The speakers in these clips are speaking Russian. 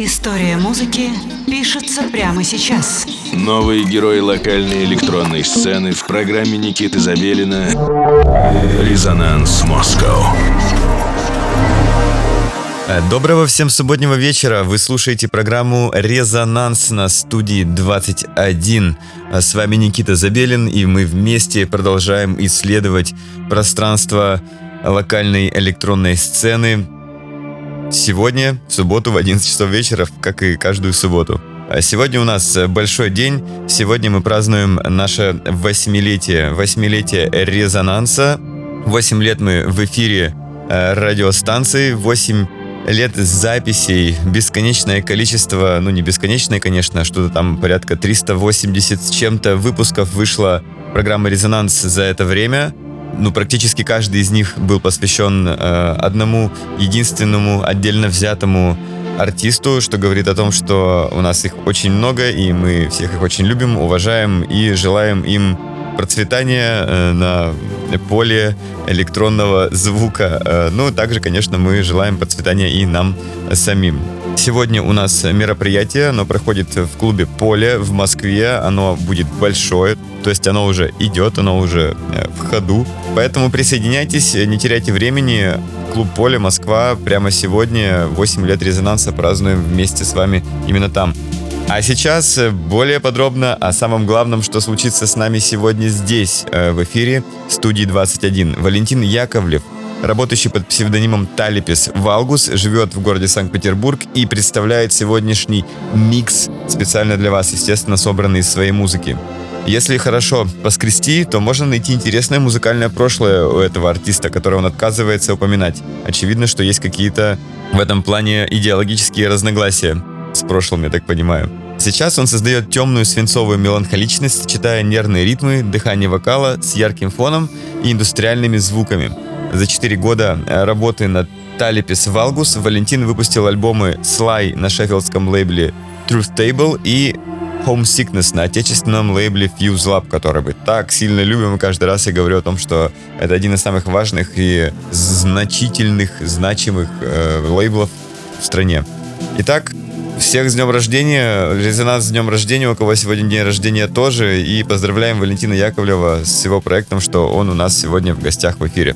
История музыки пишется прямо сейчас. Новые герои локальной электронной сцены в программе Никиты Забелина «Резонанс Москва». Доброго всем субботнего вечера. Вы слушаете программу «Резонанс» на студии 21. С вами Никита Забелин, и мы вместе продолжаем исследовать пространство локальной электронной сцены, Сегодня, в субботу в 11 часов вечера, как и каждую субботу. А сегодня у нас большой день. Сегодня мы празднуем наше восьмилетие, восьмилетие резонанса. Восемь лет мы в эфире э, радиостанции, восемь лет записей, бесконечное количество, ну не бесконечное, конечно, что-то там порядка 380 с чем-то выпусков вышло программы «Резонанс» за это время – ну, практически каждый из них был посвящен э, одному единственному отдельно взятому артисту, что говорит о том, что у нас их очень много, и мы всех их очень любим, уважаем и желаем им процветания э, на поле электронного звука. Э, ну, также, конечно, мы желаем процветания и нам самим. Сегодня у нас мероприятие, оно проходит в клубе «Поле» в Москве. Оно будет большое, то есть оно уже идет, оно уже э, в ходу. Поэтому присоединяйтесь, не теряйте времени. Клуб «Поле» Москва прямо сегодня 8 лет резонанса празднуем вместе с вами именно там. А сейчас э, более подробно о самом главном, что случится с нами сегодня здесь, э, в эфире студии 21. Валентин Яковлев, работающий под псевдонимом Талипис Валгус, живет в городе Санкт-Петербург и представляет сегодняшний микс специально для вас, естественно, собранный из своей музыки. Если хорошо поскрести, то можно найти интересное музыкальное прошлое у этого артиста, которое он отказывается упоминать. Очевидно, что есть какие-то в этом плане идеологические разногласия с прошлым, я так понимаю. Сейчас он создает темную свинцовую меланхоличность, сочетая нервные ритмы, дыхание вокала с ярким фоном и индустриальными звуками. За 4 года э, работы над Талипис Валгус Валентин выпустил альбомы «Sly» на шеффилдском лейбле Truth Table и Homesickness на отечественном лейбле Fuse Lab, который мы так сильно любим. Каждый раз я говорю о том, что это один из самых важных и значительных, значимых э, лейблов в стране. Итак, всех с днем рождения, резонанс с днем рождения, у кого сегодня день рождения тоже. И поздравляем Валентина Яковлева с его проектом, что он у нас сегодня в гостях в эфире.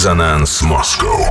Резонанс Москва.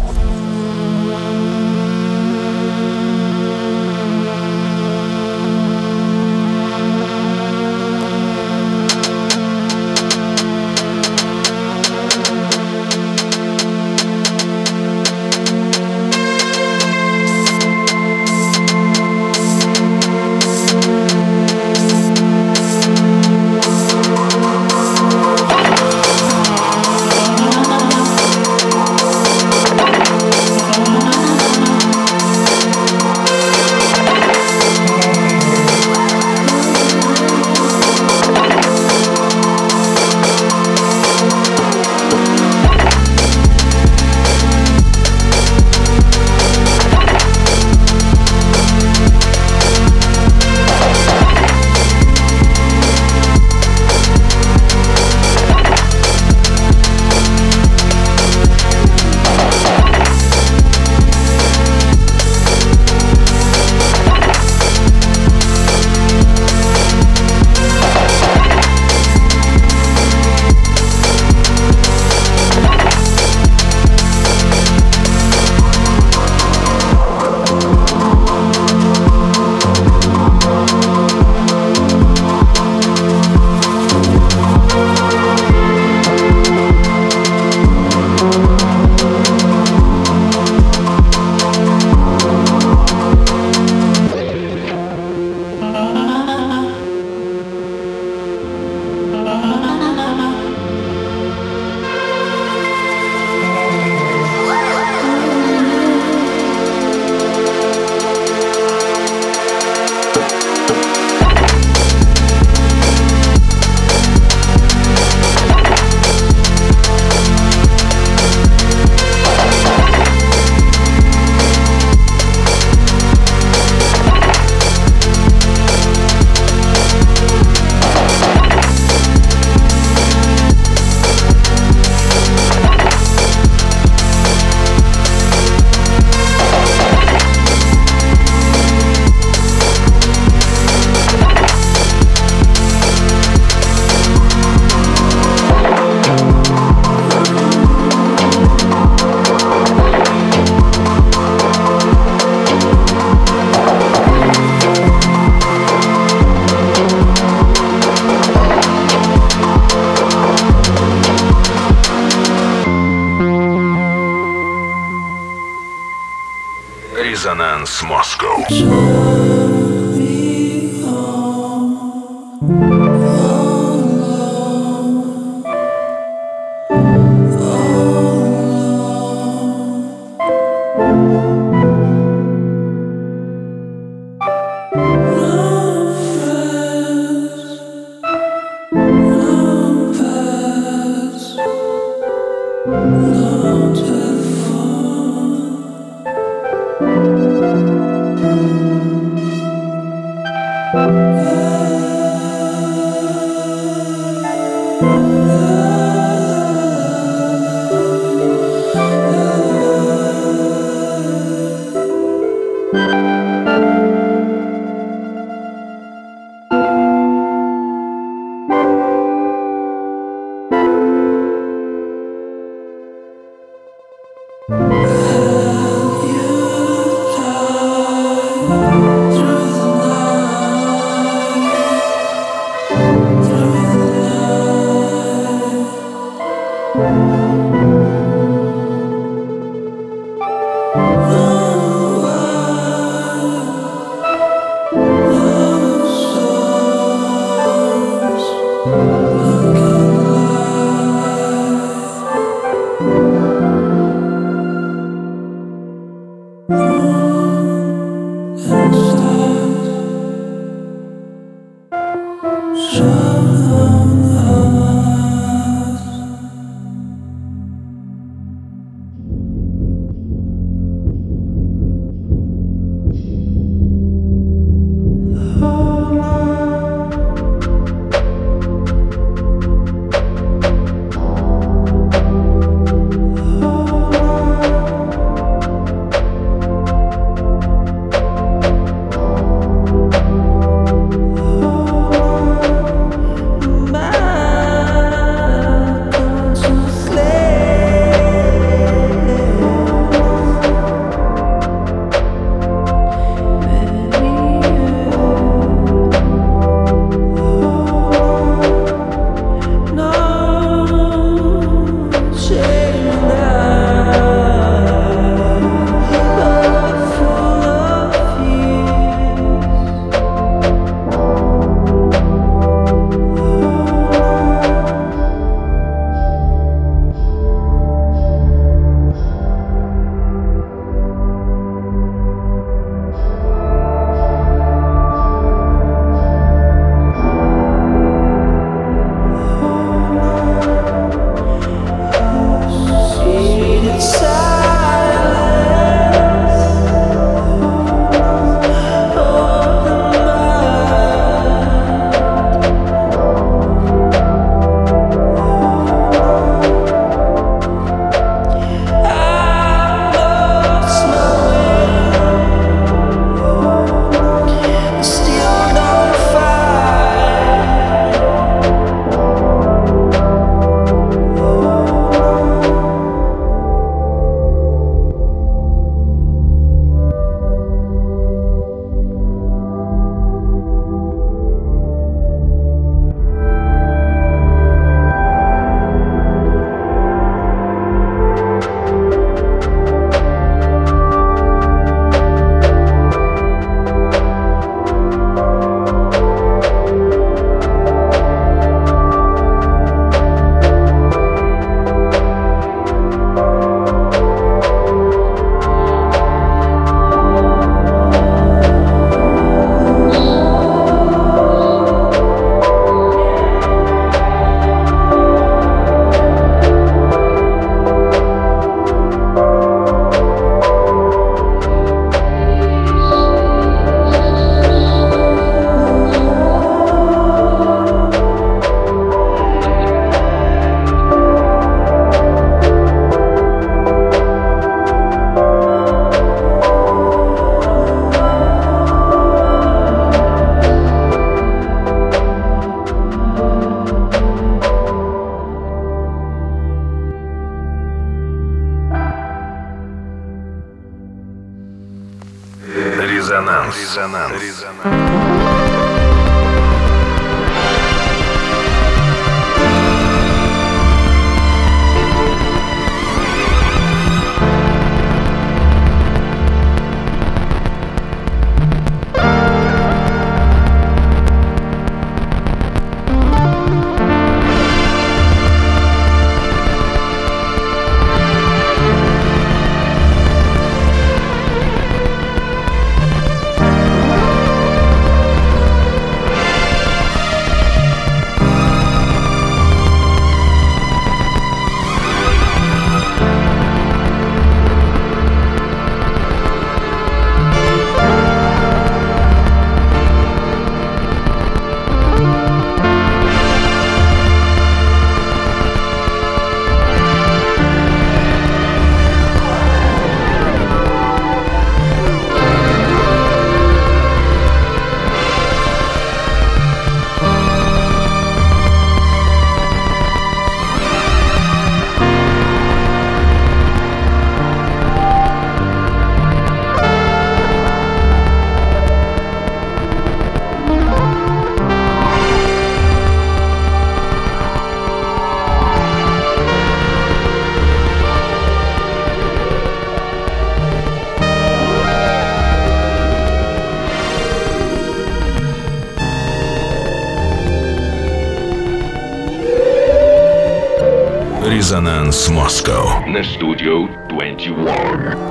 Резонанс Москва. на Studio 21.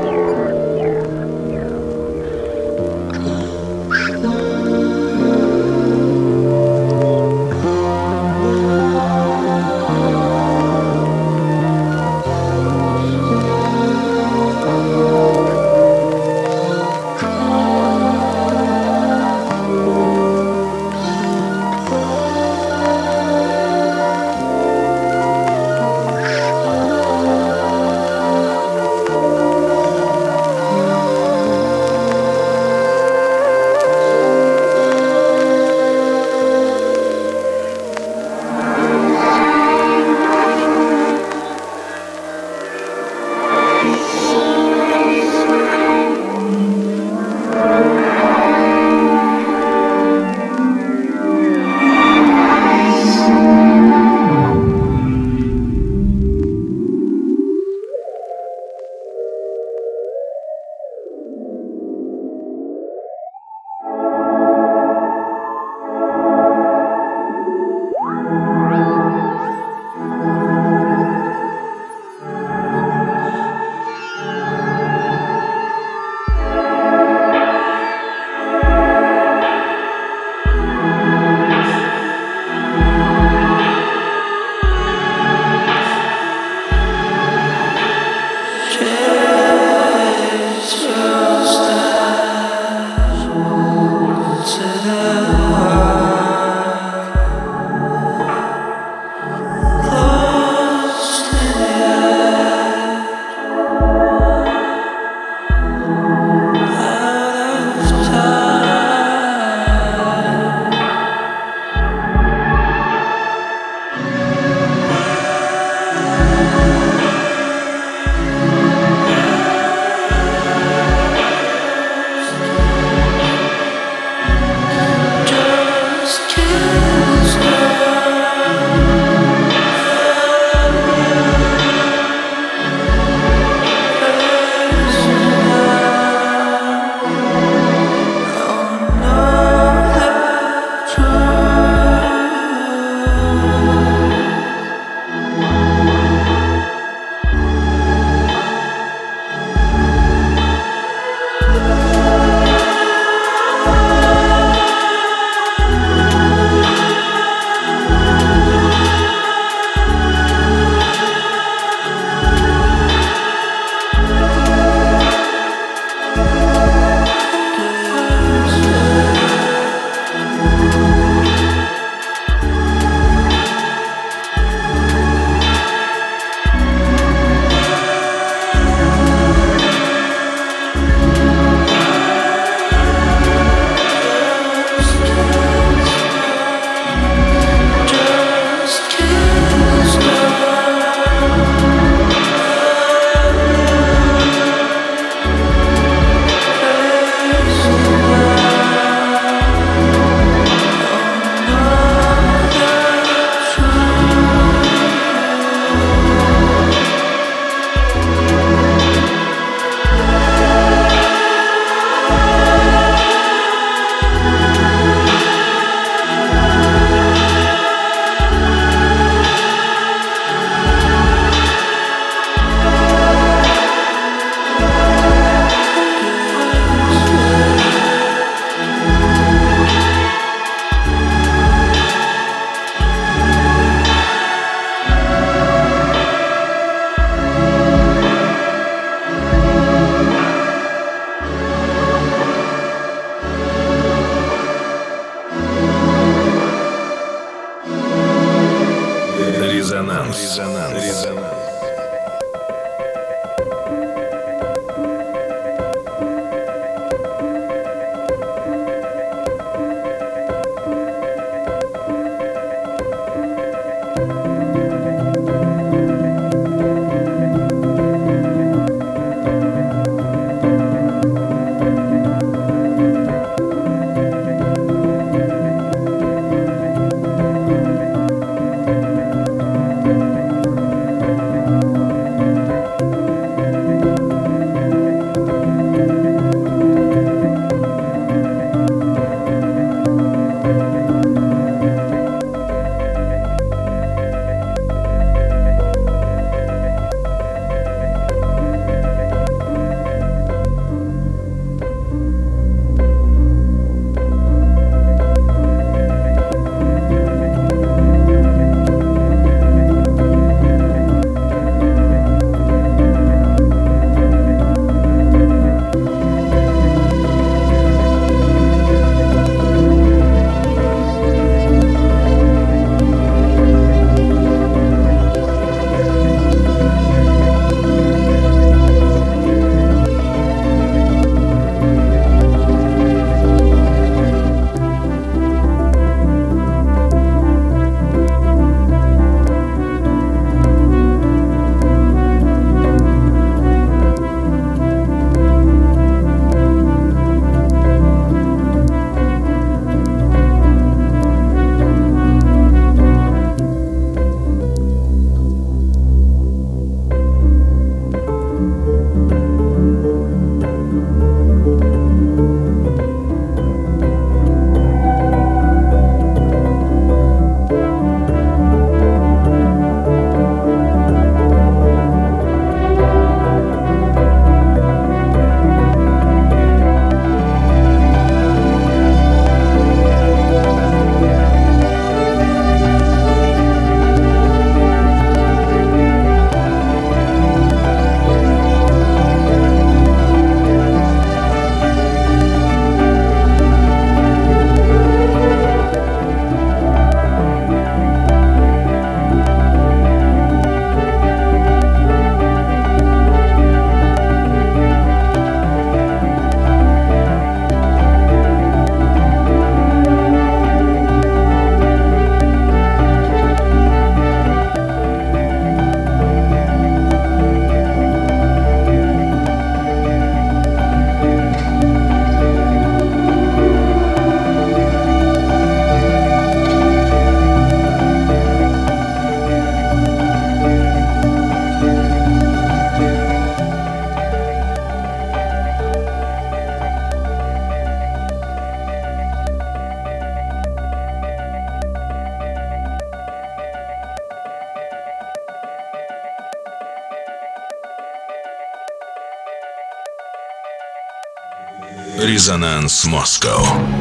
Резонанс Москва.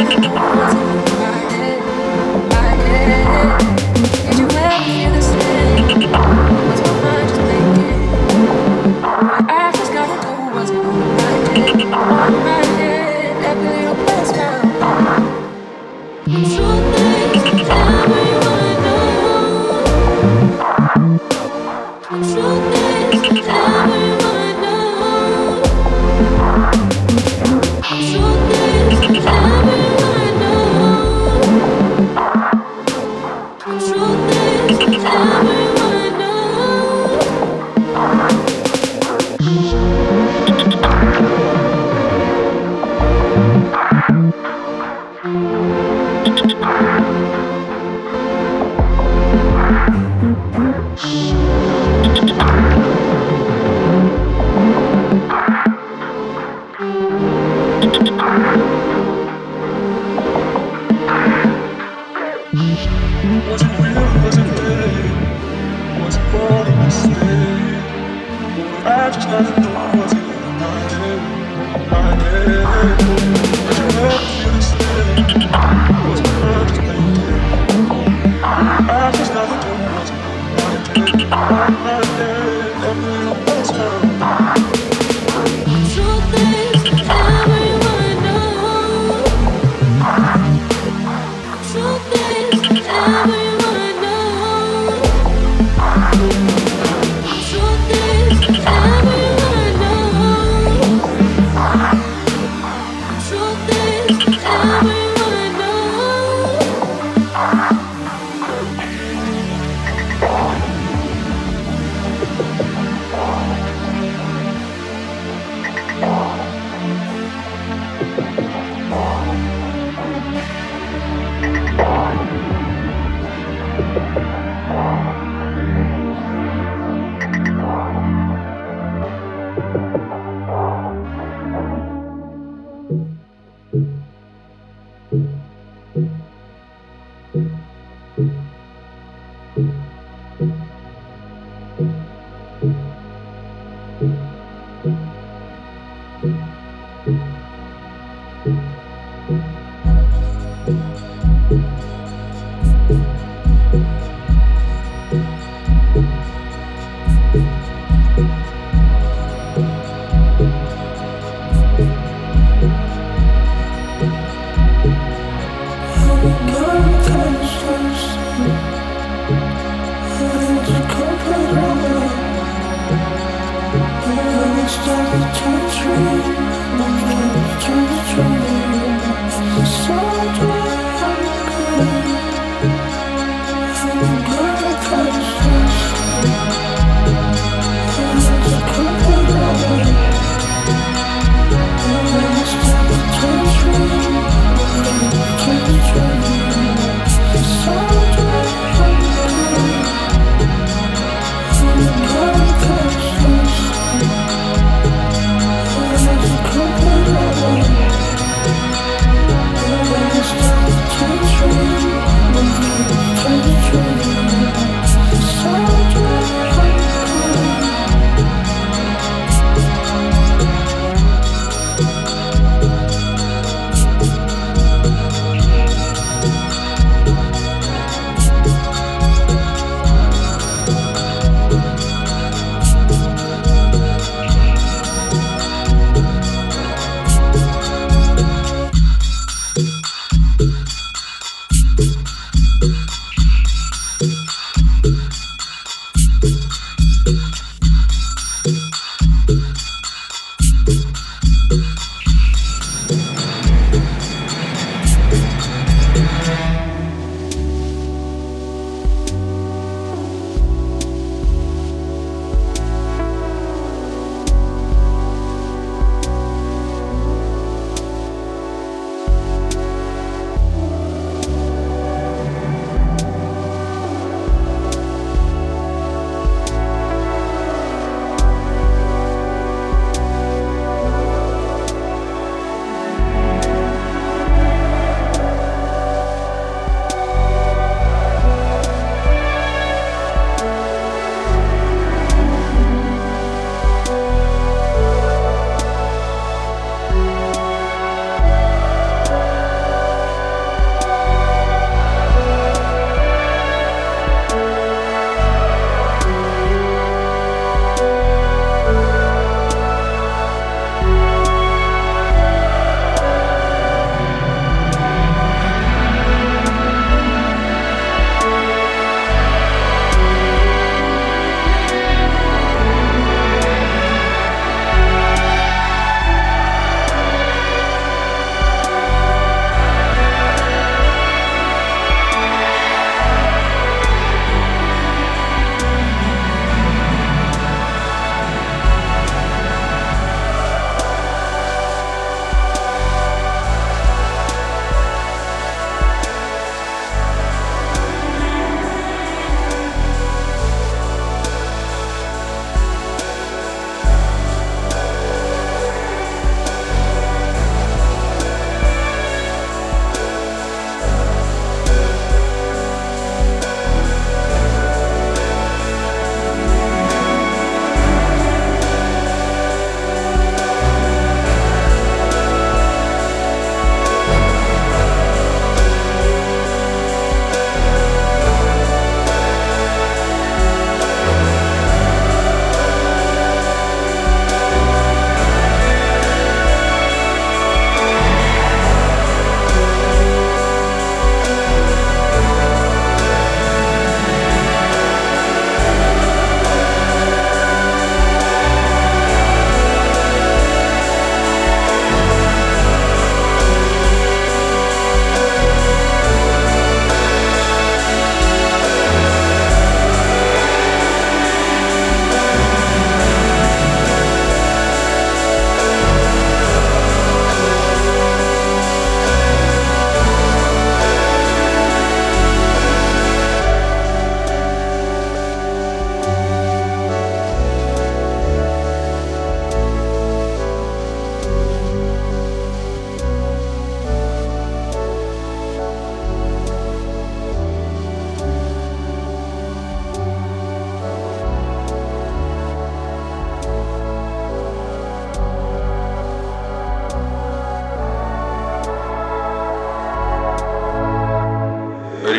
我怎么办？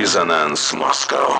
Резонанс Москва.